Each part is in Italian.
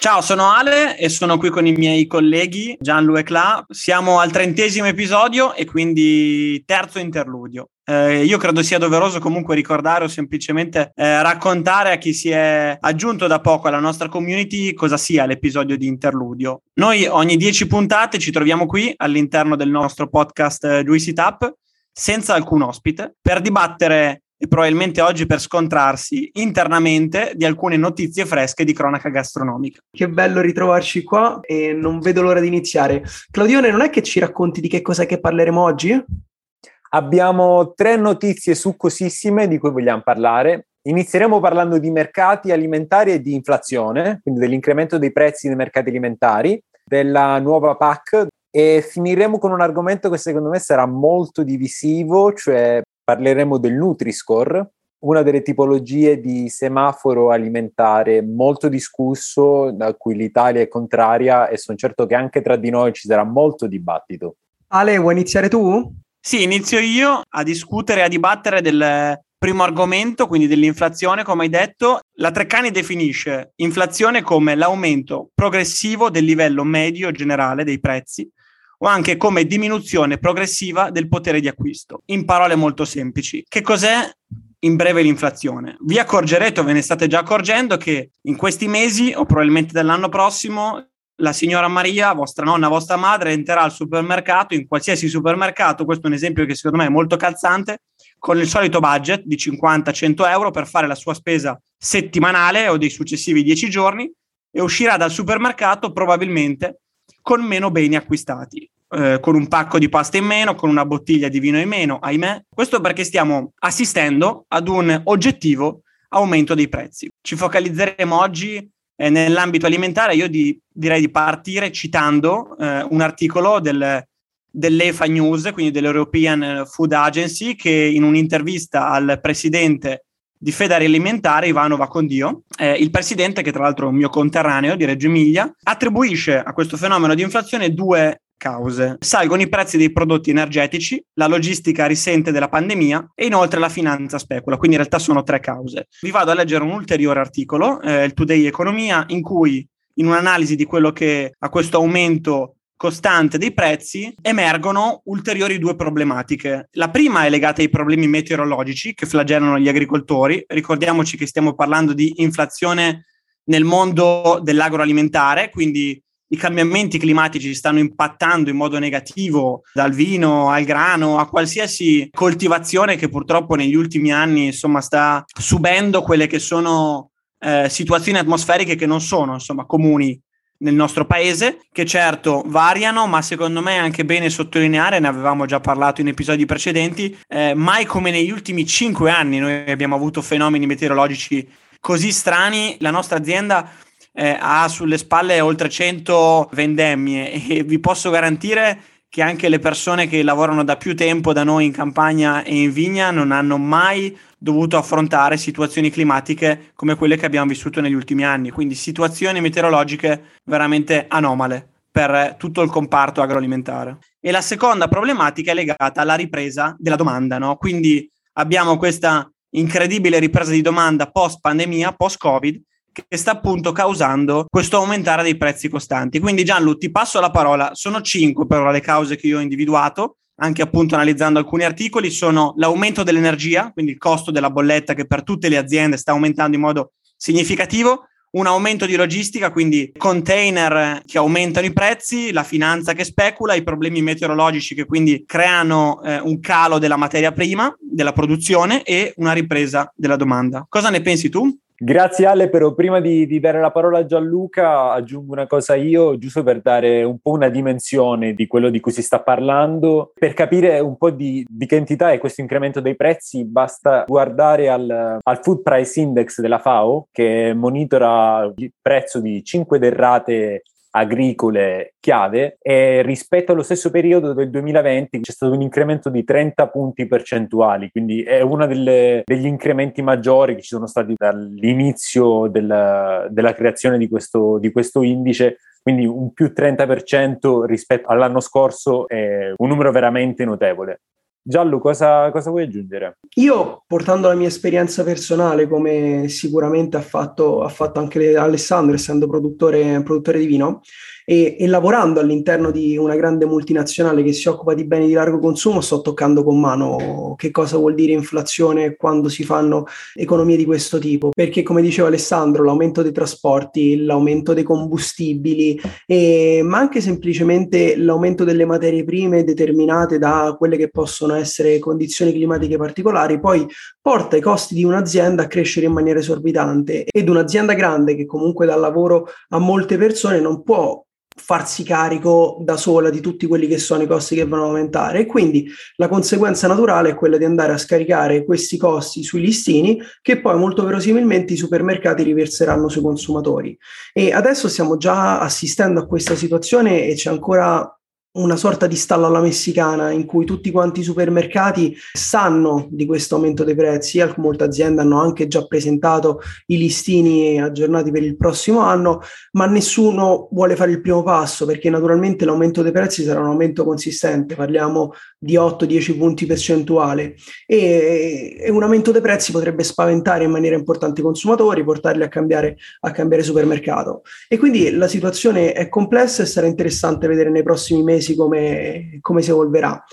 Ciao, sono Ale e sono qui con i miei colleghi Gianlu e Cla. Siamo al trentesimo episodio e quindi terzo interludio. Eh, io credo sia doveroso comunque ricordare o semplicemente eh, raccontare a chi si è aggiunto da poco alla nostra community cosa sia l'episodio di interludio. Noi ogni dieci puntate ci troviamo qui all'interno del nostro podcast eh, Juicy Tap senza alcun ospite per dibattere e probabilmente oggi per scontrarsi internamente di alcune notizie fresche di cronaca gastronomica. Che bello ritrovarci qua e non vedo l'ora di iniziare. Claudione, non è che ci racconti di che cosa che parleremo oggi? Abbiamo tre notizie succosissime di cui vogliamo parlare. Inizieremo parlando di mercati alimentari e di inflazione, quindi dell'incremento dei prezzi nei mercati alimentari, della nuova PAC e finiremo con un argomento che secondo me sarà molto divisivo, cioè parleremo del Nutri-Score, una delle tipologie di semaforo alimentare molto discusso, da cui l'Italia è contraria e sono certo che anche tra di noi ci sarà molto dibattito. Ale, vuoi iniziare tu? Sì, inizio io a discutere, a dibattere del primo argomento, quindi dell'inflazione, come hai detto. La Treccani definisce inflazione come l'aumento progressivo del livello medio generale dei prezzi o anche come diminuzione progressiva del potere di acquisto. In parole molto semplici, che cos'è in breve l'inflazione? Vi accorgerete o ve ne state già accorgendo che in questi mesi o probabilmente dall'anno prossimo la signora Maria, vostra nonna, vostra madre, entrerà al supermercato, in qualsiasi supermercato, questo è un esempio che secondo me è molto calzante, con il solito budget di 50-100 euro per fare la sua spesa settimanale o dei successivi 10 giorni e uscirà dal supermercato probabilmente con meno beni acquistati. Eh, con un pacco di pasta in meno, con una bottiglia di vino in meno, ahimè. Questo perché stiamo assistendo ad un oggettivo aumento dei prezzi. Ci focalizzeremo oggi eh, nell'ambito alimentare. Io di, direi di partire citando eh, un articolo del, dell'EFA News, quindi dell'European Food Agency, che in un'intervista al presidente di Federe Alimentare, Ivano Vacondio, eh, il presidente, che tra l'altro è un mio conterraneo di Reggio Emilia, attribuisce a questo fenomeno di inflazione due cause. Salgono i prezzi dei prodotti energetici, la logistica risente della pandemia e inoltre la finanza specula, quindi in realtà sono tre cause. Vi vado a leggere un ulteriore articolo, eh, il Today Economia, in cui in un'analisi di quello che a questo aumento costante dei prezzi, emergono ulteriori due problematiche. La prima è legata ai problemi meteorologici che flagellano gli agricoltori. Ricordiamoci che stiamo parlando di inflazione nel mondo dell'agroalimentare, quindi i cambiamenti climatici stanno impattando in modo negativo dal vino al grano a qualsiasi coltivazione che purtroppo negli ultimi anni insomma sta subendo quelle che sono eh, situazioni atmosferiche che non sono insomma comuni nel nostro paese, che certo variano, ma secondo me è anche bene sottolineare, ne avevamo già parlato in episodi precedenti, eh, mai come negli ultimi cinque anni noi abbiamo avuto fenomeni meteorologici così strani, la nostra azienda eh, ha sulle spalle oltre 100 vendemmie e vi posso garantire che anche le persone che lavorano da più tempo da noi in campagna e in vigna non hanno mai dovuto affrontare situazioni climatiche come quelle che abbiamo vissuto negli ultimi anni, quindi situazioni meteorologiche veramente anomale per tutto il comparto agroalimentare. E la seconda problematica è legata alla ripresa della domanda, no? Quindi abbiamo questa incredibile ripresa di domanda post pandemia, post Covid, che sta appunto causando questo aumentare dei prezzi costanti. Quindi Gianlu, ti passo la parola, sono cinque però le cause che io ho individuato, anche appunto analizzando alcuni articoli, sono l'aumento dell'energia, quindi il costo della bolletta che per tutte le aziende sta aumentando in modo significativo, un aumento di logistica, quindi container che aumentano i prezzi, la finanza che specula, i problemi meteorologici che quindi creano eh, un calo della materia prima, della produzione e una ripresa della domanda. Cosa ne pensi tu? Grazie Ale, però prima di, di, dare la parola a Gianluca aggiungo una cosa io, giusto per dare un po' una dimensione di quello di cui si sta parlando. Per capire un po' di, di che entità è questo incremento dei prezzi, basta guardare al, al, Food Price Index della FAO che monitora il prezzo di 5 derrate agricole chiave e rispetto allo stesso periodo del 2020 c'è stato un incremento di 30 punti percentuali, quindi è uno degli incrementi maggiori che ci sono stati dall'inizio della, della creazione di questo, di questo indice quindi un più 30% rispetto all'anno scorso è un numero veramente notevole. Giallo, cosa, cosa, vuoi aggiungere? Io, portando la mia esperienza personale, come sicuramente ha fatto, ha fatto anche Alessandro, essendo produttore, produttore di vino, e, e, lavorando all'interno di una grande multinazionale che si occupa di beni di largo consumo, sto toccando con mano che cosa vuol dire inflazione quando si fanno economie di questo tipo. Perché, come diceva Alessandro, l'aumento dei trasporti, l'aumento dei combustibili, e, ma anche semplicemente l'aumento delle materie prime determinate da quelle che possono essere condizioni climatiche particolari, poi porta i costi di un'azienda a crescere in maniera esorbitante ed un'azienda grande che comunque dà lavoro a molte persone non può farsi carico da sola di tutti quelli che sono i costi che vanno ad aumentare. E quindi la conseguenza naturale è quella di andare a scaricare questi costi sui listini che poi molto verosimilmente i supermercati riverseranno sui consumatori. E adesso stiamo già assistendo a questa situazione e c'è ancora una sorta di stallo alla messicana in cui tutti quanti i supermercati sanno di questo aumento dei prezzi, molte aziende hanno anche già presentato i listini aggiornati per il prossimo anno, ma nessuno vuole fare il primo passo perché naturalmente l'aumento dei prezzi sarà un aumento consistente, parliamo di 8-10 punti percentuali e, e, un aumento dei prezzi potrebbe spaventare in maniera importante i consumatori, portarli a cambiare, a cambiare supermercato. E quindi la situazione è complessa e sarà interessante vedere nei prossimi mesi mesi come, come si evolverà.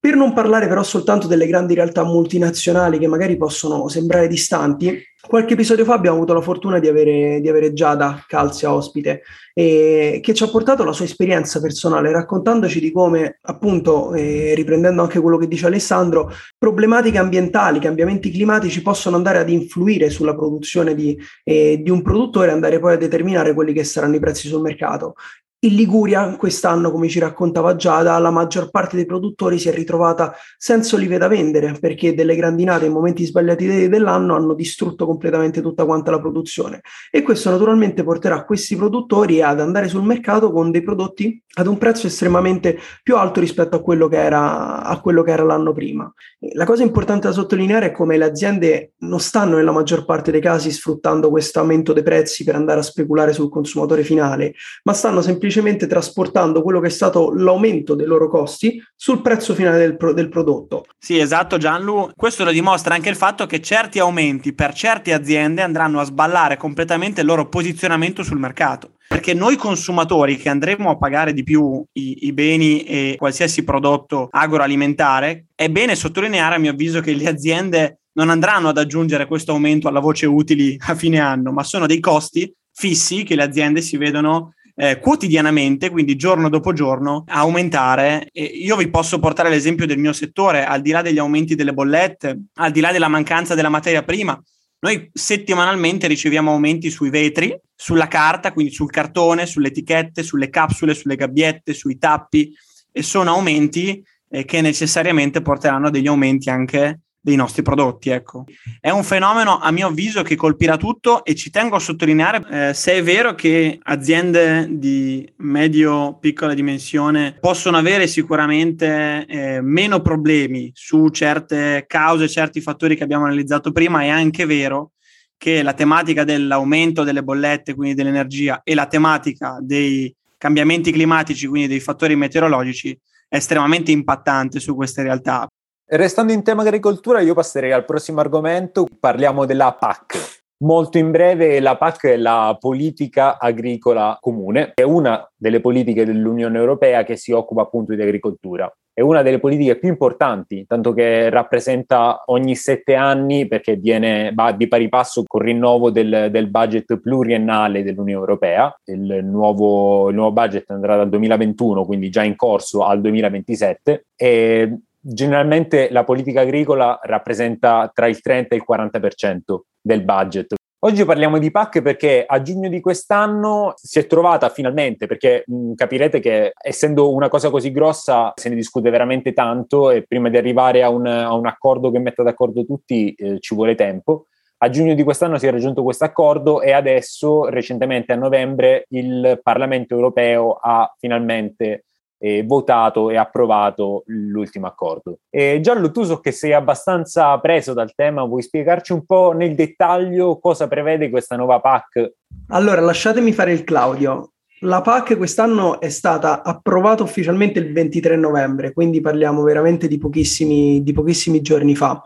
Per non parlare però soltanto delle grandi realtà multinazionali che magari possono sembrare distanti, qualche episodio fa abbiamo avuto la fortuna di avere, di avere Giada Calzia ospite, e, che ci ha portato la sua esperienza personale, raccontandoci di come, appunto, eh, riprendendo anche quello che dice Alessandro, problematiche ambientali, cambiamenti climatici possono andare ad influire sulla produzione di, eh, di un produttore e andare poi a determinare quelli che saranno i prezzi sul mercato. In Liguria quest'anno, come ci raccontava Giada, la maggior parte dei produttori si è ritrovata senza olive da vendere perché delle grandinate in momenti sbagliati dell'anno hanno distrutto completamente tutta quanta la produzione e questo naturalmente porterà questi produttori ad andare sul mercato con dei prodotti ad un prezzo estremamente più alto rispetto a quello che era, a quello che era l'anno prima. La cosa importante da sottolineare è come le aziende non stanno nella maggior parte dei casi sfruttando questo aumento dei prezzi per andare a speculare sul consumatore finale, ma stanno semplicemente trasportando quello che è stato l'aumento dei loro costi sul prezzo finale del, pro- del prodotto. Sì, esatto Gianlu. Questo lo dimostra anche il fatto che certi aumenti per certe aziende andranno a sballare completamente il loro posizionamento sul mercato perché noi consumatori che andremo a pagare di più i, i, beni e qualsiasi prodotto agroalimentare, è bene sottolineare a mio avviso che le aziende non andranno ad aggiungere questo aumento alla voce utili a fine anno, ma sono dei costi fissi che le aziende si vedono eh, quotidianamente, quindi giorno dopo giorno, aumentare. E io vi posso portare l'esempio del mio settore, al di là degli aumenti delle bollette, al di là della mancanza della materia prima. Noi settimanalmente riceviamo aumenti sui vetri, sulla carta, quindi sul cartone, sulle etichette, sulle capsule, sulle gabbiette, sui tappi e sono aumenti eh, che necessariamente porteranno a degli aumenti anche dei nostri prodotti. Ecco. È un fenomeno, a mio avviso, che colpirà tutto e ci tengo a sottolineare eh, se è vero che aziende di medio-piccola dimensione possono avere sicuramente eh, meno problemi su certe cause, certi fattori che abbiamo analizzato prima, è anche vero che la tematica dell'aumento delle bollette, quindi dell'energia, e la tematica dei cambiamenti climatici, quindi dei fattori meteorologici, è estremamente impattante su queste realtà. Restando in tema agricoltura, io passerei al prossimo argomento, parliamo della PAC. Molto in breve, la PAC è la politica agricola comune, è una delle politiche dell'Unione Europea che si occupa appunto di agricoltura. è una delle politiche più importanti, tanto che rappresenta ogni sette anni perché viene, va di pari passo col rinnovo del, del budget pluriennale dell'Unione Europea. Il nuovo, il nuovo budget andrà dal 2021, quindi già in corso, al 2027 e generalmente la politica agricola rappresenta tra il 30 e il 40% del budget Oggi parliamo di PAC perché a giugno di quest'anno si è trovata finalmente, perché mh, capirete che essendo una cosa così grossa se ne discute veramente tanto e prima di arrivare a un, a un accordo che metta d'accordo tutti eh, ci vuole tempo. A giugno di quest'anno si è raggiunto questo accordo e adesso, recentemente a novembre, il Parlamento europeo ha finalmente eh, votato e approvato l'ultimo accordo. E Giallo, tu so che sei abbastanza preso dal tema, vuoi spiegarci un po' nel dettaglio cosa prevede questa nuova PAC? Allora, lasciatemi fare il Claudio. La PAC quest'anno è stata approvata ufficialmente il 23 novembre, quindi parliamo veramente di pochissimi, di pochissimi giorni fa.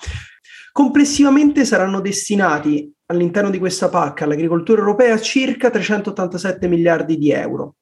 Complessivamente saranno destinati all'interno di questa PAC all'agricoltura europea circa 387 miliardi di euro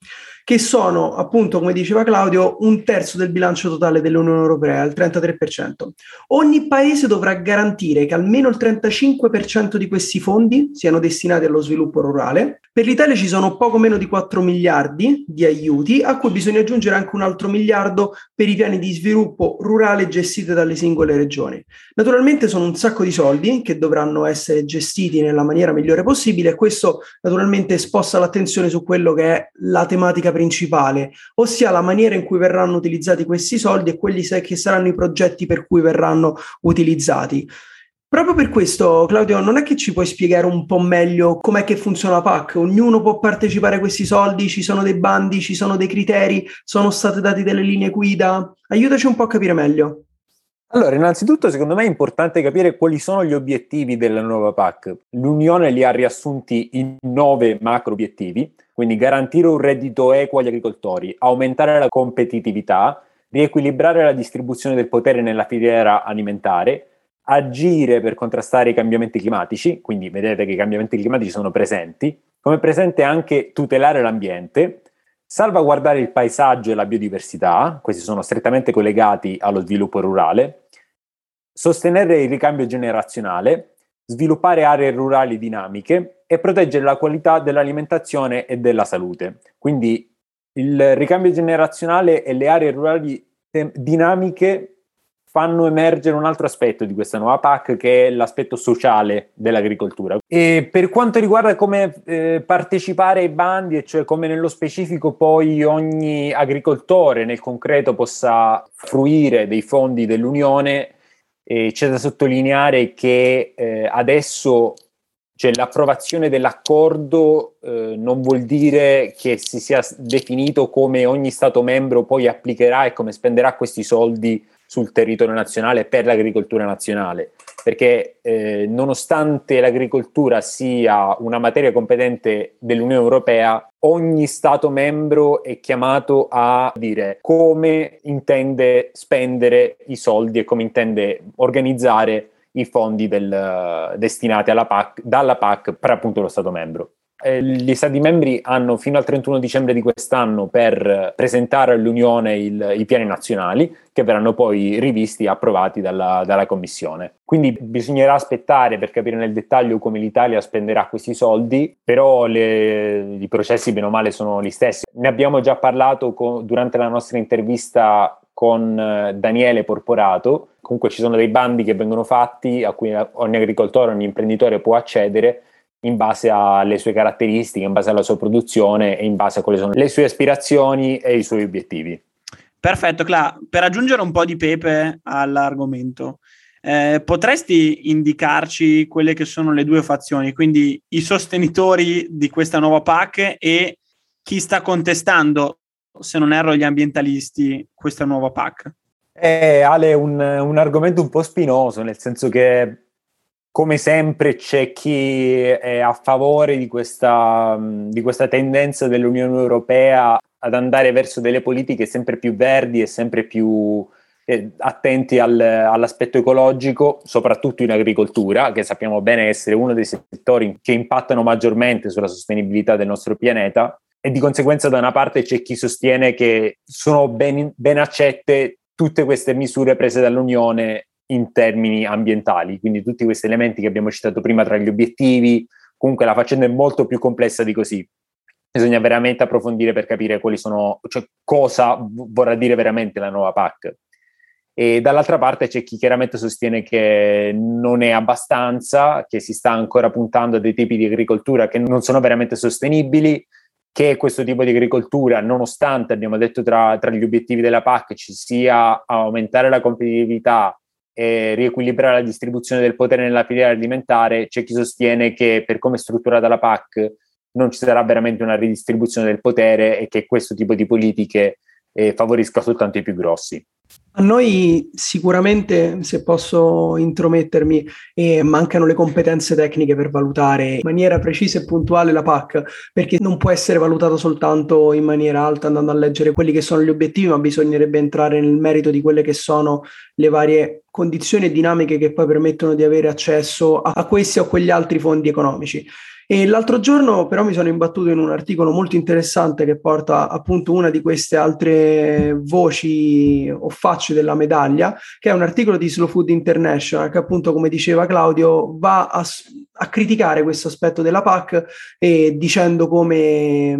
che sono appunto, come diceva Claudio, un terzo del bilancio totale dell'Unione Europea, il 33%. Ogni paese dovrà garantire che almeno il 35% di questi fondi siano destinati allo sviluppo rurale. Per l'Italia ci sono poco meno di 4 miliardi di aiuti, a cui bisogna aggiungere anche un altro miliardo per i piani di sviluppo rurale gestiti dalle singole regioni. Naturalmente sono un sacco di soldi che dovranno essere gestiti nella maniera migliore possibile e questo naturalmente sposta l'attenzione su quello che è la tematica principale, ossia la maniera in cui verranno utilizzati questi soldi e quelli che saranno i progetti per cui verranno utilizzati. Proprio per questo, Claudio, non è che ci puoi spiegare un po' meglio com'è che funziona PAC? Ognuno può partecipare a questi soldi, ci sono dei bandi, ci sono dei criteri, sono state date delle linee guida. Aiutaci un po' a capire meglio. Allora, innanzitutto, secondo me è importante capire quali sono gli obiettivi della nuova PAC. L'Unione li ha riassunti in nove macro obiettivi quindi garantire un reddito equo agli agricoltori, aumentare la competitività, riequilibrare la distribuzione del potere nella filiera alimentare, agire per contrastare i cambiamenti climatici, quindi vedete che i cambiamenti climatici sono presenti, come presente anche tutelare l'ambiente, salvaguardare il paesaggio e la biodiversità, questi sono strettamente collegati allo sviluppo rurale, sostenere il ricambio generazionale, sviluppare aree rurali dinamiche e proteggere la qualità dell'alimentazione e della salute. Quindi il ricambio generazionale e le aree rurali dinamiche fanno emergere un altro aspetto di questa nuova PAC che è l'aspetto sociale dell'agricoltura. E per quanto riguarda come eh, partecipare ai bandi, e cioè come nello specifico poi ogni agricoltore nel concreto possa fruire dei fondi dell'Unione, eh, c'è da sottolineare che eh, adesso cioè, l'approvazione dell'accordo eh, non vuol dire che si sia definito come ogni Stato membro poi applicherà e come spenderà questi soldi sul territorio nazionale per l'agricoltura nazionale, perché eh, nonostante l'agricoltura sia una materia competente dell'Unione Europea, ogni Stato membro è chiamato a dire come intende spendere i soldi e come intende organizzare i fondi del, destinati alla PAC, dalla PAC per appunto lo Stato membro. Eh, gli Stati membri hanno fino al 31 dicembre di quest'anno per presentare all'Unione il, i piani nazionali che verranno poi rivisti e approvati dalla, dalla, Commissione. Quindi bisognerà aspettare per capire nel dettaglio come l'Italia spenderà questi soldi, però le, i processi bene o male sono gli stessi. Ne abbiamo già parlato con, durante la nostra intervista con eh, Daniele Porporato. Comunque ci sono dei bandi che vengono fatti a cui ogni agricoltore, ogni imprenditore può accedere in base alle sue caratteristiche, in base alla sua produzione e in base a quali sono le sue aspirazioni e i suoi obiettivi. Perfetto, Cla. Per aggiungere un po' di pepe all'argomento, eh, potresti indicarci quelle che sono le due fazioni, quindi i sostenitori di questa nuova PAC e chi sta contestando, se non erro, gli ambientalisti, questa nuova PAC? Eh, Ale, un, un argomento un po' spinoso, nel senso che come sempre c'è chi è a favore di questa, di questa, tendenza dell'Unione Europea ad andare verso delle politiche sempre più verdi e sempre più eh, attenti al, all'aspetto ecologico, soprattutto in agricoltura, che sappiamo bene essere uno dei settori che impattano maggiormente sulla sostenibilità del nostro pianeta. E di conseguenza, da una parte c'è chi sostiene che sono ben, ben accette tutte queste misure prese dall'Unione in termini ambientali, quindi tutti questi elementi che abbiamo citato prima tra gli obiettivi, comunque la faccenda è molto più complessa di così. Bisogna veramente approfondire per capire quali sono, cioè cosa vorrà dire veramente la nuova PAC. E dall'altra parte c'è chi chiaramente sostiene che non è abbastanza, che si sta ancora puntando a dei tipi di agricoltura che non sono veramente sostenibili, che questo tipo di agricoltura, nonostante abbiamo detto tra, tra gli obiettivi della PAC ci sia aumentare la competitività e riequilibrare la distribuzione del potere nella filiera alimentare, c'è chi sostiene che per come è strutturata la PAC non ci sarà veramente una ridistribuzione del potere e che questo tipo di politiche eh, favorisca soltanto i più grossi. A noi sicuramente, se posso intromettermi, eh, mancano le competenze tecniche per valutare in maniera precisa e puntuale la PAC, perché non può essere valutata soltanto in maniera alta andando a leggere quelli che sono gli obiettivi, ma bisognerebbe entrare nel merito di quelle che sono le varie condizioni e dinamiche che poi permettono di avere accesso a questi o quegli altri fondi economici. E l'altro giorno però mi sono imbattuto in un articolo molto interessante che porta appunto una di queste altre voci o facce della medaglia, che è un articolo di Slow Food International che appunto come diceva Claudio va a, a criticare questo aspetto della PAC e dicendo come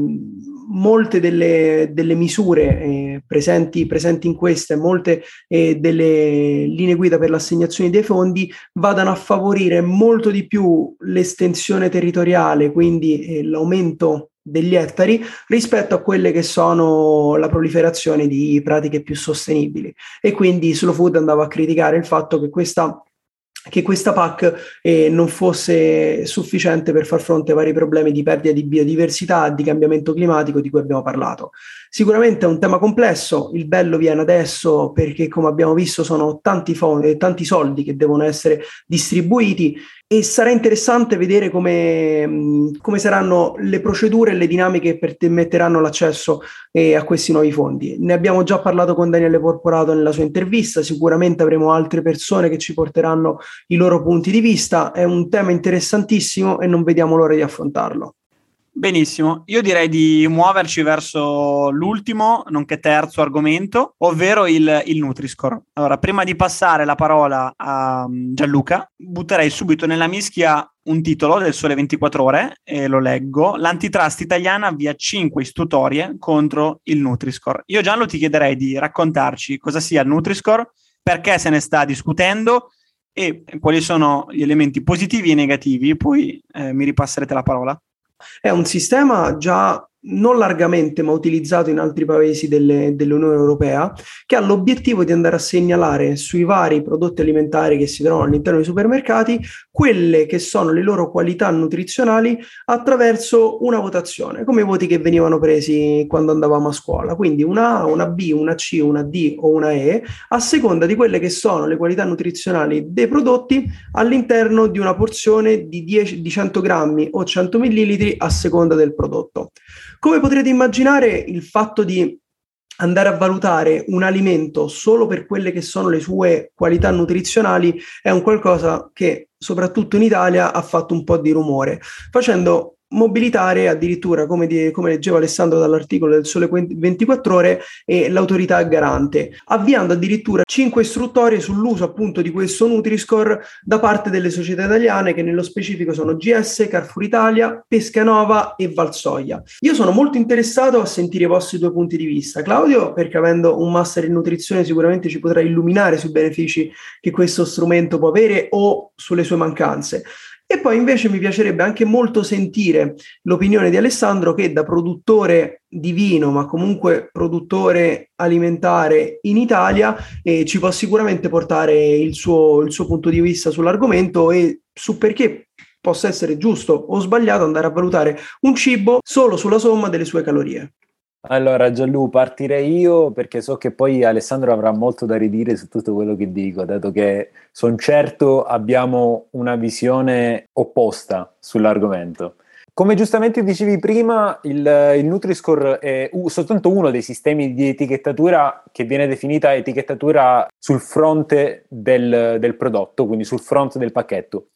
molte delle, delle misure eh, presenti, presenti, in queste, molte eh, delle linee guida per l'assegnazione dei fondi vadano a favorire molto di più l'estensione territoriale, quindi eh, l'aumento degli ettari rispetto a quelle che sono la proliferazione di pratiche più sostenibili. E quindi Slow Food andava a criticare il fatto che questa che questa PAC eh, non fosse sufficiente per far fronte ai vari problemi di perdita di biodiversità, di cambiamento climatico di cui abbiamo parlato. Sicuramente è un tema complesso, il bello viene adesso perché come abbiamo visto sono tanti, fondi, tanti soldi che devono essere distribuiti e sarà interessante vedere come, come, saranno le procedure e le dinamiche che permetteranno l'accesso eh, a questi nuovi fondi. Ne abbiamo già parlato con Daniele Porporato nella sua intervista, sicuramente avremo altre persone che ci porteranno i loro punti di vista, è un tema interessantissimo e non vediamo l'ora di affrontarlo. Benissimo, io direi di muoverci verso l'ultimo, nonché terzo argomento, ovvero il, il Nutri-Score. Allora, prima di passare la parola a mm, Gianluca, butterei subito nella mischia un titolo del Sole 24 Ore e lo leggo. L'antitrust italiana avvia 5 istruttorie contro il Nutri-Score. Io Gianlu ti chiederei di raccontarci cosa sia il Nutri-Score, perché se ne sta discutendo e quali sono gli elementi positivi e negativi, poi eh, mi ripasserete la parola. È un sistema già non largamente ma utilizzato in altri paesi delle, dell'Unione Europea, che ha l'obiettivo di andare a segnalare sui vari prodotti alimentari che si trovano all'interno dei supermercati quelle che sono le loro qualità nutrizionali attraverso una votazione, come i voti che venivano presi quando andavamo a scuola. Quindi una A, una B, una C, una D o una E, a seconda di quelle che sono le qualità nutrizionali dei prodotti all'interno di una porzione di, 10, di 100 grammi o 100 millilitri a seconda del prodotto. Come potrete immaginare, il fatto di andare a valutare un alimento solo per quelle che sono le sue qualità nutrizionali è un qualcosa che soprattutto in Italia ha fatto un po' di rumore, facendo mobilitare addirittura, come, di, come, leggeva Alessandro dall'articolo del Sole 24 Ore, e l'autorità garante, avviando addirittura cinque istruttorie sull'uso appunto di questo Nutri-Score da parte delle società italiane che nello specifico sono GS, Carrefour Italia, Pescanova e Valsoia. Io sono molto interessato a sentire i vostri due punti di vista. Claudio, perché avendo un master in nutrizione sicuramente ci potrà illuminare sui benefici che questo strumento può avere o sulle sue mancanze. E poi invece mi piacerebbe anche molto sentire l'opinione di Alessandro che da produttore di vino, ma comunque produttore alimentare in Italia, eh, ci può sicuramente portare il suo, il suo punto di vista sull'argomento e su perché possa essere giusto o sbagliato andare a valutare un cibo solo sulla somma delle sue calorie. Allora Gianlu, partirei io perché so che poi Alessandro avrà molto da ridire su tutto quello che dico, dato che sono certo abbiamo una visione opposta sull'argomento. Come giustamente dicevi prima, il, il Nutri-Score è soltanto uno dei sistemi di etichettatura che viene definita etichettatura sul fronte del, del prodotto, quindi sul fronte del pacchetto.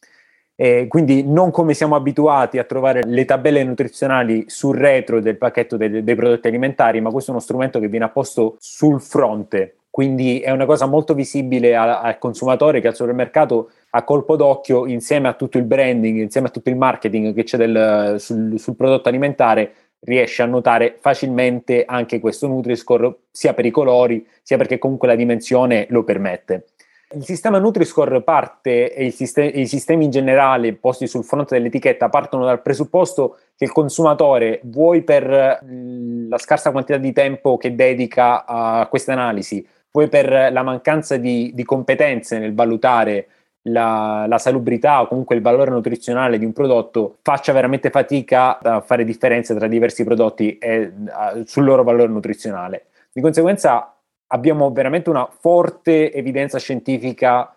E quindi non come siamo abituati a trovare le tabelle nutrizionali sul retro del pacchetto dei, dei prodotti alimentari, ma questo è uno strumento che viene apposto sul fronte quindi è una cosa molto visibile al, al, consumatore che al supermercato a colpo d'occhio, insieme a tutto il branding, insieme a tutto il marketing che c'è del, sul, sul, prodotto alimentare, riesce a notare facilmente anche questo Nutri-Score, sia per i colori, sia perché comunque la dimensione lo permette. Il sistema Nutri-Score parte e sistema, i sistemi in generale posti sul fronte dell'etichetta partono dal presupposto che il consumatore, vuoi per la scarsa quantità di tempo che dedica a queste analisi, poi per la mancanza di, di competenze nel valutare la, la, salubrità o comunque il valore nutrizionale di un prodotto faccia veramente fatica a fare differenze tra diversi prodotti e uh, sul loro valore nutrizionale. Di conseguenza abbiamo veramente una forte evidenza scientifica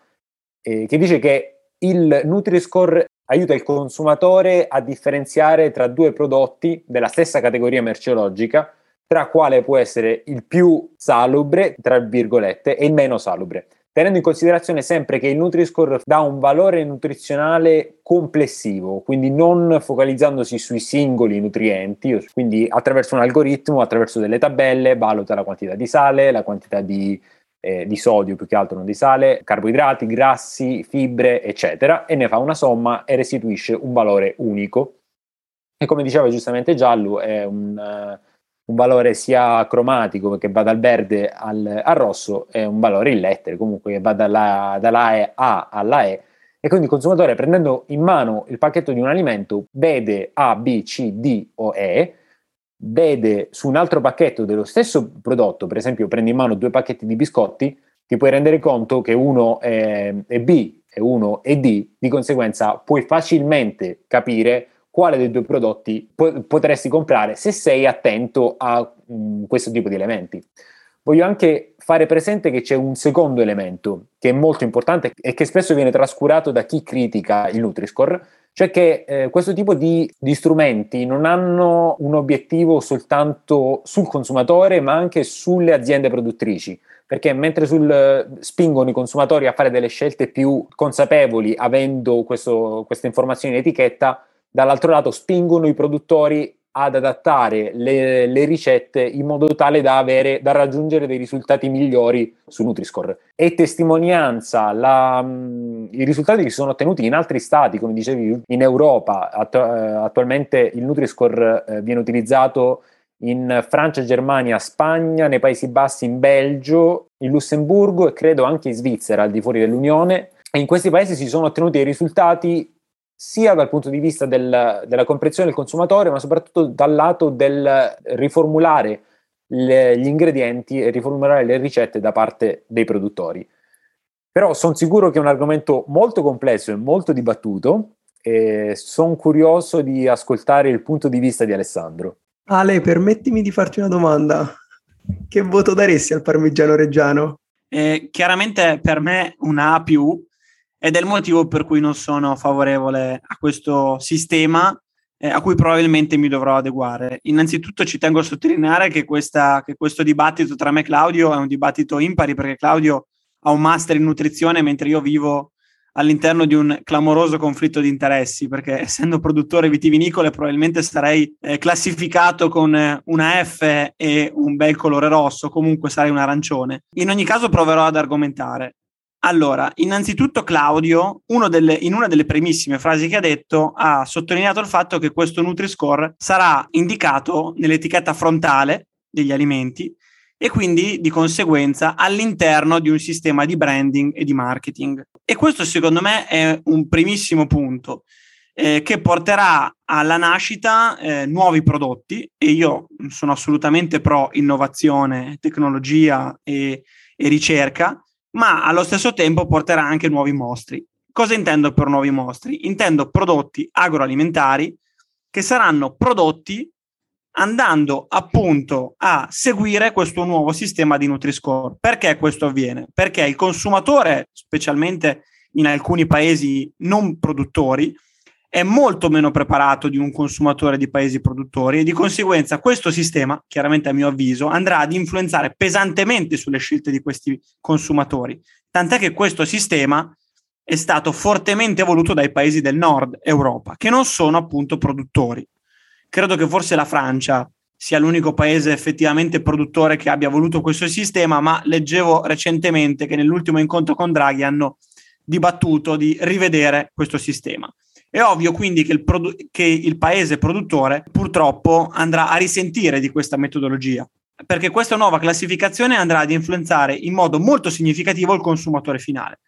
eh, che dice che il Nutri-Score aiuta il consumatore a differenziare tra due prodotti della stessa categoria merceologica tra quale può essere il più salubre, tra virgolette, e il meno salubre, tenendo in considerazione sempre che il Nutri-Score dà un valore nutrizionale complessivo, quindi non focalizzandosi sui singoli nutrienti, quindi attraverso un algoritmo, attraverso delle tabelle, valuta la quantità di sale, la quantità di, eh, di sodio più che altro, non di sale, carboidrati, grassi, fibre, eccetera, e ne fa una somma e restituisce un valore unico. E come diceva giustamente Giallo, è un... Uh, un valore sia cromatico che va dal verde al, al rosso e un valore in lettere comunque che va dalla, dalla A alla E. E quindi il consumatore prendendo in mano il pacchetto di un alimento vede A, B, C, D o E vede su un altro pacchetto dello stesso prodotto, per esempio prendi in mano due pacchetti di biscotti, ti puoi rendere conto che uno è, è B e uno è D, di conseguenza puoi facilmente capire quale dei due prodotti po- potresti comprare se sei attento a mh, mm, questo tipo di elementi. Voglio anche fare presente che c'è un secondo elemento che è molto importante e che spesso viene trascurato da chi critica il Nutri-Score, cioè che eh, questo tipo di, di, strumenti non hanno un obiettivo soltanto sul consumatore, ma anche sulle aziende produttrici. Perché mentre sul, spingono i consumatori a fare delle scelte più consapevoli, avendo questo, queste informazioni in etichetta, dall'altro lato spingono i produttori ad adattare le, le, ricette in modo tale da, avere, da raggiungere dei risultati migliori su Nutri-Score. E testimonianza la, mh, i risultati che si sono ottenuti in altri stati, come dicevi, in Europa. Eh, attualmente il Nutri-Score eh, viene utilizzato in Francia, Germania, Spagna, nei Paesi Bassi, in Belgio, in Lussemburgo e credo anche in Svizzera, al di fuori dell'Unione. E in questi paesi si sono ottenuti dei risultati sia dal punto di vista del, della comprensione del consumatore, ma soprattutto dal lato del riformulare le, gli ingredienti e riformulare le ricette da parte dei produttori. Però sono sicuro che è un argomento molto complesso e molto dibattuto e sono curioso di ascoltare il punto di vista di Alessandro. Ale, permettimi di farti una domanda. Che voto daresti al parmigiano reggiano? Eh, chiaramente per me una A più, ed è il motivo per cui non sono favorevole a questo sistema eh, a cui probabilmente mi dovrò adeguare. Innanzitutto ci tengo a sottolineare che, questa, che questo dibattito tra me e Claudio è un dibattito impari perché Claudio ha un master in nutrizione mentre io vivo all'interno di un clamoroso conflitto di interessi, perché essendo produttore vitivinicole probabilmente sarei eh, classificato con eh, una F e un bel colore rosso, comunque sarei un arancione. In ogni caso proverò ad argomentare. Allora, innanzitutto Claudio, delle, in una delle primissime frasi che ha detto, ha sottolineato il fatto che questo Nutri-Score sarà indicato nell'etichetta frontale degli alimenti e quindi di conseguenza all'interno di un sistema di branding e di marketing. E questo secondo me è un primissimo punto eh, che porterà alla nascita eh, nuovi prodotti e io sono assolutamente pro innovazione, tecnologia e, e ricerca ma allo stesso tempo porterà anche nuovi mostri. Cosa intendo per nuovi mostri? Intendo prodotti agroalimentari che saranno prodotti andando appunto a seguire questo nuovo sistema di Nutri-Score. Perché questo avviene? Perché il consumatore, specialmente in alcuni paesi non produttori, è molto meno preparato di un consumatore di paesi produttori e di conseguenza questo sistema, chiaramente a mio avviso, andrà ad influenzare pesantemente sulle scelte di questi consumatori. Tant'è che questo sistema è stato fortemente voluto dai paesi del nord Europa, che non sono appunto produttori. Credo che forse la Francia sia l'unico paese effettivamente produttore che abbia voluto questo sistema, ma leggevo recentemente che nell'ultimo incontro con Draghi hanno dibattuto di rivedere questo sistema. È ovvio quindi che il, produ- che il paese produttore purtroppo andrà a risentire di questa metodologia, perché questa nuova classificazione andrà ad influenzare in modo molto significativo il consumatore finale.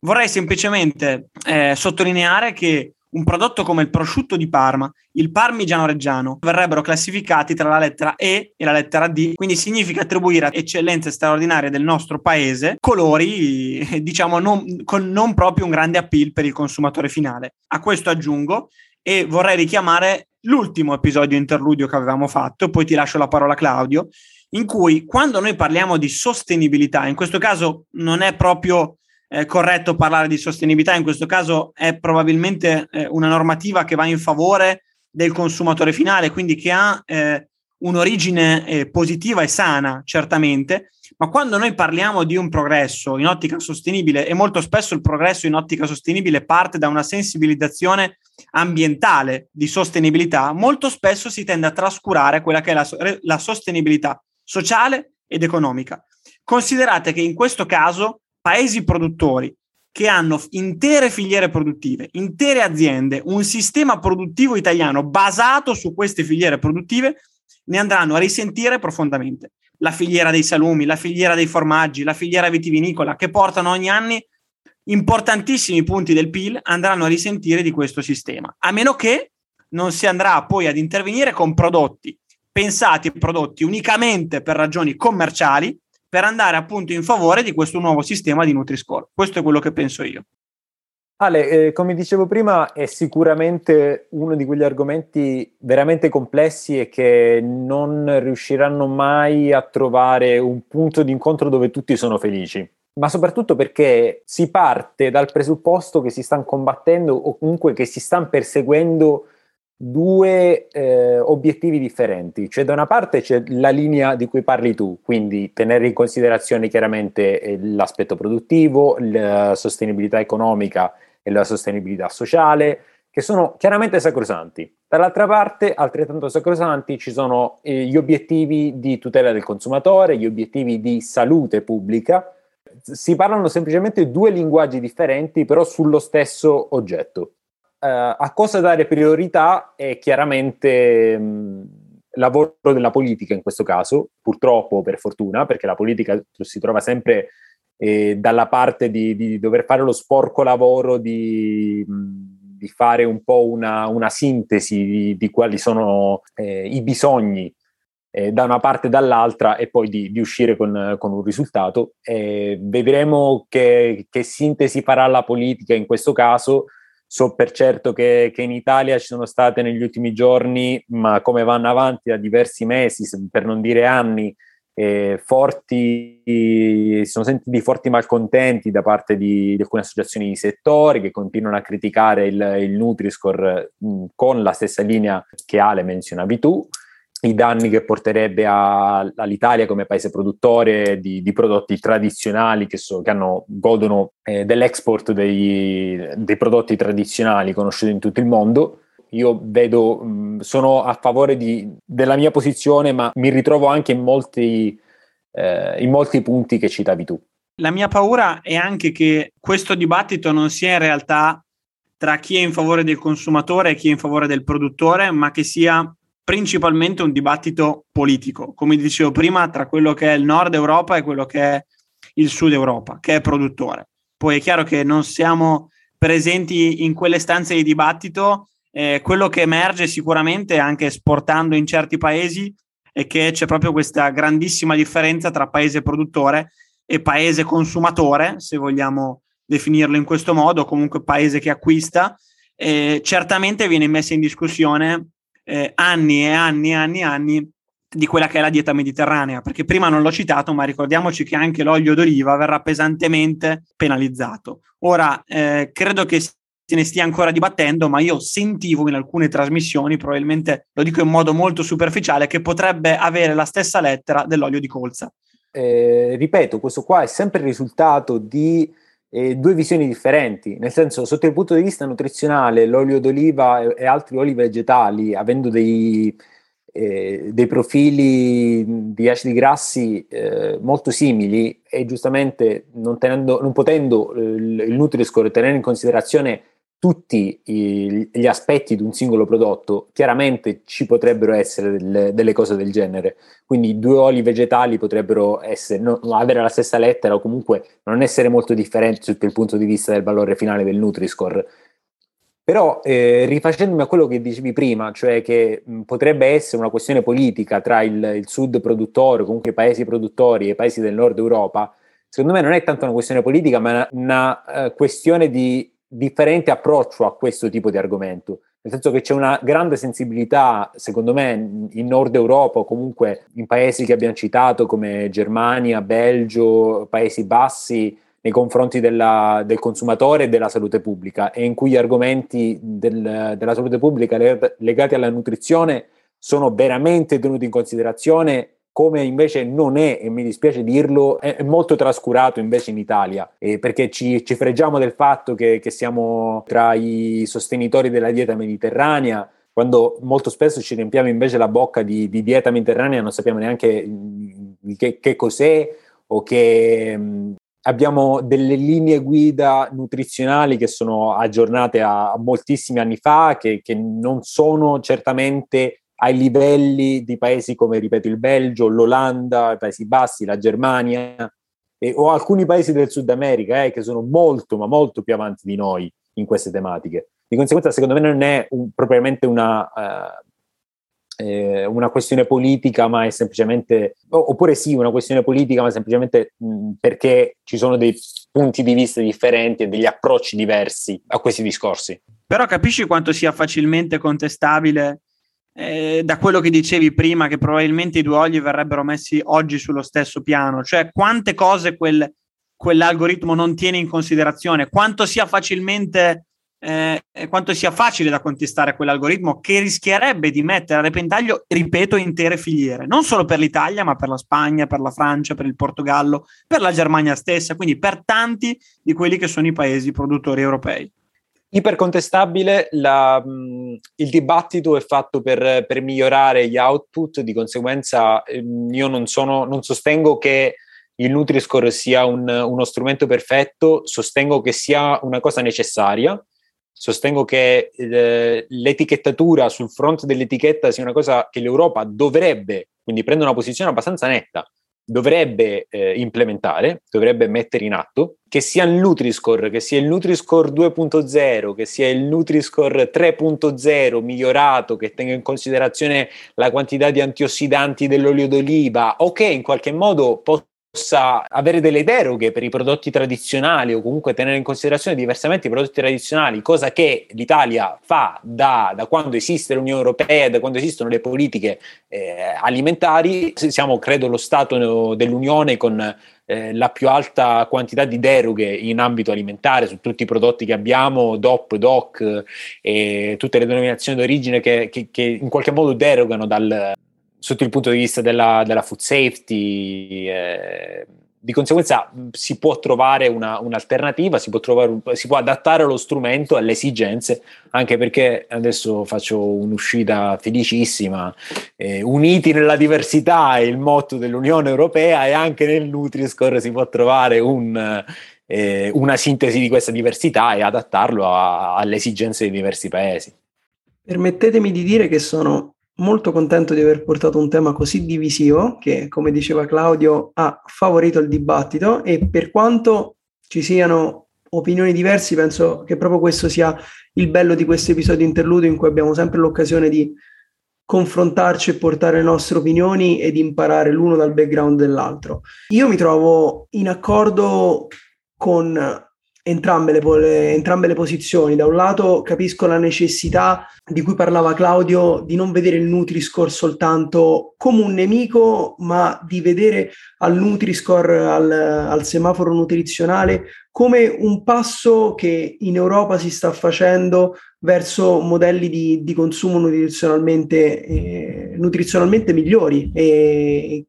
Vorrei semplicemente eh, sottolineare che un prodotto come il prosciutto di Parma, il parmigiano reggiano, verrebbero classificati tra la lettera E e la lettera D, quindi significa attribuire a eccellenze straordinarie del nostro paese colori, diciamo, non, con non proprio un grande appeal per il consumatore finale. A questo aggiungo e vorrei richiamare l'ultimo episodio interludio che avevamo fatto, poi ti lascio la parola Claudio, in cui quando noi parliamo di sostenibilità, in questo caso non è proprio eh, corretto parlare di sostenibilità, in questo caso è probabilmente eh, una normativa che va in favore del consumatore finale, quindi che ha eh, un'origine eh, positiva e sana, certamente, ma quando noi parliamo di un progresso in ottica sostenibile, e molto spesso il progresso in ottica sostenibile parte da una sensibilizzazione ambientale di sostenibilità, molto spesso si tende a trascurare quella che è la, la sostenibilità sociale ed economica. Considerate che in questo caso paesi produttori che hanno intere filiere produttive, intere aziende, un sistema produttivo italiano basato su queste filiere produttive, ne andranno a risentire profondamente. La filiera dei salumi, la filiera dei formaggi, la filiera vitivinicola, che portano ogni anno importantissimi punti del PIL, andranno a risentire di questo sistema, a meno che non si andrà poi ad intervenire con prodotti pensati, prodotti unicamente per ragioni commerciali, per andare appunto in favore di questo nuovo sistema di Nutri-Score. Questo è quello che penso io. Ale, eh, come dicevo prima, è sicuramente uno di quegli argomenti veramente complessi e che non riusciranno mai a trovare un punto di incontro dove tutti sono felici. Ma soprattutto perché si parte dal presupposto che si stanno combattendo o comunque che si stanno perseguendo due eh, obiettivi differenti. Cioè, da una parte c'è la linea di cui parli tu, quindi tenere in considerazione chiaramente eh, l'aspetto produttivo, la sostenibilità economica e la sostenibilità sociale, che sono chiaramente sacrosanti. Dall'altra parte, altrettanto sacrosanti, ci sono eh, gli obiettivi di tutela del consumatore, gli obiettivi di salute pubblica. Si parlano semplicemente due linguaggi differenti, però sullo stesso oggetto a cosa dare priorità è chiaramente mh, lavoro della politica in questo caso, purtroppo per fortuna, perché la politica si trova sempre eh, dalla parte di, di, dover fare lo sporco lavoro di, di fare un po' una, una sintesi di, di, quali sono eh, i bisogni eh, da una parte e dall'altra e poi di, di uscire con, con, un risultato. Eh, vedremo che, che, sintesi farà la politica in questo caso So per certo che, che, in Italia ci sono state negli ultimi giorni, ma come vanno avanti da diversi mesi, per non dire anni, eh, forti, si sono sentiti forti malcontenti da parte di, di, alcune associazioni di settore che continuano a criticare il, il Nutri-Score mh, con la stessa linea che Ale menzionavi tu i danni che porterebbe a, all'Italia come paese produttore di, di prodotti tradizionali che, so, che hanno, godono eh, dell'export dei, dei, prodotti tradizionali conosciuti in tutto il mondo. Io vedo, sono a favore di, della mia posizione, ma mi ritrovo anche in molti, eh, in molti punti che citavi tu. La mia paura è anche che questo dibattito non sia in realtà tra chi è in favore del consumatore e chi è in favore del produttore, ma che sia principalmente un dibattito politico, come dicevo prima, tra quello che è il nord Europa e quello che è il sud Europa, che è produttore. Poi è chiaro che non siamo presenti in quelle stanze di dibattito, eh, quello che emerge sicuramente anche esportando in certi paesi è che c'è proprio questa grandissima differenza tra paese produttore e paese consumatore, se vogliamo definirlo in questo modo, comunque paese che acquista. Eh, certamente viene messa in discussione eh, anni e anni e anni e anni di quella che è la dieta mediterranea, perché prima non l'ho citato, ma ricordiamoci che anche l'olio d'oliva verrà pesantemente penalizzato. Ora, eh, credo che se ne stia ancora dibattendo, ma io sentivo in alcune trasmissioni, probabilmente lo dico in modo molto superficiale, che potrebbe avere la stessa lettera dell'olio di colza. Eh, ripeto, questo qua è sempre il risultato di eh, due visioni differenti, nel senso sotto il punto di vista nutrizionale l'olio d'oliva e, e altri oli vegetali, avendo dei, eh, dei profili di acidi grassi eh, molto simili e giustamente non, tenendo, non potendo eh, il Nutri-Score tenere in considerazione tutti gli aspetti di un singolo prodotto, chiaramente ci potrebbero essere delle, delle cose del genere. Quindi due oli vegetali potrebbero essere, no, avere la stessa lettera o comunque non essere molto differenti sotto il punto di vista del valore finale del Nutri-Score. Però eh, rifacendomi a quello che dicevi prima, cioè che mh, potrebbe essere una questione politica tra il, il sud produttore, comunque i paesi produttori e i paesi del nord Europa, secondo me non è tanto una questione politica, ma una, una uh, questione di differente approccio a questo tipo di argomento. Nel senso che c'è una grande sensibilità, secondo me, in Nord Europa o comunque in paesi che abbiamo citato come Germania, Belgio, Paesi Bassi, nei confronti della, del consumatore e della salute pubblica e in cui gli argomenti del, della salute pubblica legati alla nutrizione sono veramente tenuti in considerazione come invece non è, e mi dispiace dirlo, è, molto trascurato invece in Italia, eh, perché ci, ci, fregiamo del fatto che, che siamo tra i sostenitori della dieta mediterranea, quando molto spesso ci riempiamo invece la bocca di, di dieta mediterranea, non sappiamo neanche che, che cos'è o che abbiamo delle linee guida nutrizionali che sono aggiornate a, a moltissimi anni fa, che, che, non sono certamente ai livelli di paesi come, ripeto, il Belgio, l'Olanda, i Paesi Bassi, la Germania e, o alcuni paesi del Sud America eh, che sono molto, ma molto più avanti di noi in queste tematiche. Di conseguenza, secondo me, non è un, propriamente una, uh, eh, una questione politica, ma è semplicemente, oppure sì, una questione politica, ma semplicemente mh, perché ci sono dei punti di vista differenti e degli approcci diversi a questi discorsi. Però capisci quanto sia facilmente contestabile eh, da quello che dicevi prima, che probabilmente i due oli verrebbero messi oggi sullo stesso piano, cioè quante cose quel, quell'algoritmo non tiene in considerazione, quanto sia facilmente eh, quanto sia facile da contestare quell'algoritmo che rischierebbe di mettere a repentaglio, ripeto, intere filiere, non solo per l'Italia, ma per la Spagna, per la Francia, per il Portogallo, per la Germania stessa, quindi per tanti di quelli che sono i paesi produttori europei. Ipercontestabile, la, mh, il dibattito è fatto per, per, migliorare gli output, di conseguenza ehm, io non, sono, non sostengo che il Nutri-Score sia un, uno strumento perfetto, sostengo che sia una cosa necessaria, sostengo che eh, l'etichettatura sul fronte dell'etichetta sia una cosa che l'Europa dovrebbe, quindi prende una posizione abbastanza netta, dovrebbe eh, implementare, dovrebbe mettere in atto, che sia il Nutri-Score, che sia il Nutri-Score 2.0, che sia il Nutri-Score 3.0 migliorato, che tenga in considerazione la quantità di antiossidanti dell'olio d'oliva o che in qualche modo possa possa avere delle deroghe per i prodotti tradizionali o comunque tenere in considerazione diversamente i prodotti tradizionali, cosa che l'Italia fa da, da quando esiste l'Unione Europea, da quando esistono le politiche eh, alimentari. Siamo, credo, lo Stato dell'Unione con eh, la più alta quantità di deroghe in ambito alimentare su tutti i prodotti che abbiamo, DOP, DOC e tutte le denominazioni d'origine che, che, che in qualche modo derogano dal, sotto il punto di vista della, della food safety. Eh, di conseguenza si può trovare una, un'alternativa, si può, trovare, si può adattare lo strumento alle esigenze, anche perché adesso faccio un'uscita felicissima. Eh, uniti nella diversità è il motto dell'Unione Europea e anche nel Nutri-Score si può trovare un, eh, una sintesi di questa diversità e adattarlo a, alle esigenze dei diversi paesi. Permettetemi di dire che sono molto contento di aver portato un tema così divisivo che, come diceva Claudio, ha favorito il dibattito e per quanto ci siano opinioni diverse, penso che proprio questo sia il bello di questo episodio interludio in cui abbiamo sempre l'occasione di confrontarci e portare le nostre opinioni ed imparare l'uno dal background dell'altro. Io mi trovo in accordo con entrambe le, entrambe le posizioni. Da un lato capisco la necessità di cui parlava Claudio di non vedere il Nutri-Score soltanto come un nemico, ma di vedere al Nutri-Score, al, al semaforo nutrizionale, come un passo che in Europa si sta facendo verso modelli di, di consumo nutrizionalmente, eh, nutrizionalmente migliori e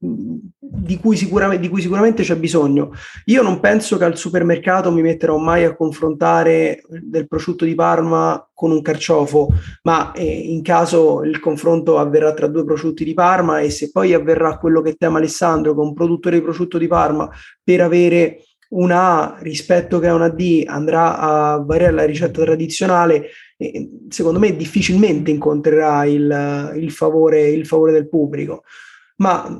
di cui, sicuramente, di cui sicuramente c'è bisogno. Io non penso che al supermercato mi metterò mai a confrontare del prosciutto di Parma con un carciofo, ma eh, in caso il confronto avverrà tra due prosciutti di Parma e se poi avverrà quello che tema Alessandro con un produttore di prosciutto di Parma per avere una A rispetto che a una D andrà a variare la ricetta tradizionale, eh, secondo me difficilmente incontrerà il, il, favore, il favore del pubblico. Ma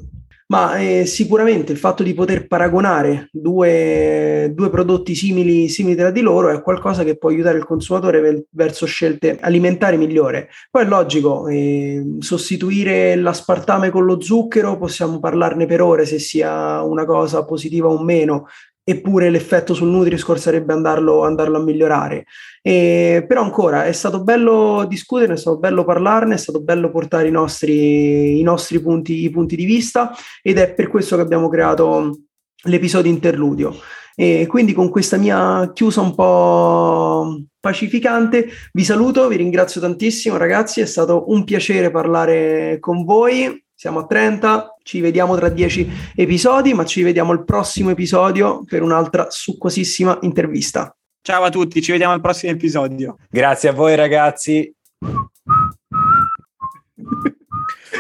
ma eh, sicuramente il fatto di poter paragonare due, due prodotti simili, simili, tra di loro è qualcosa che può aiutare il consumatore ver- verso scelte alimentari migliori. Poi è logico, eh, sostituire l'aspartame con lo zucchero, possiamo parlarne per ore se sia una cosa positiva o meno, eppure l'effetto sul Nutri-Score sarebbe andarlo, andarlo a migliorare. E, però ancora è stato bello discutere, è stato bello parlarne, è stato bello portare i nostri, i nostri punti, i punti di vista ed è per questo che abbiamo creato l'episodio interludio. E quindi con questa mia chiusa un po' pacificante vi saluto, vi ringrazio tantissimo ragazzi, è stato un piacere parlare con voi siamo a 30, ci vediamo tra 10 episodi, ma ci vediamo al prossimo episodio per un'altra succosissima intervista. Ciao a tutti, ci vediamo al prossimo episodio. Grazie a voi ragazzi.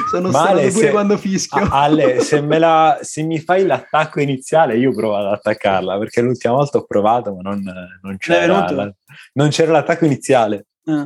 Sono Male, pure se, quando fischio. Ale, se, la, se, mi fai l'attacco iniziale, io provo ad attaccarla perché l'ultima volta ho provato, ma non, non, c'era, la, non c'era, l'attacco iniziale. Ah.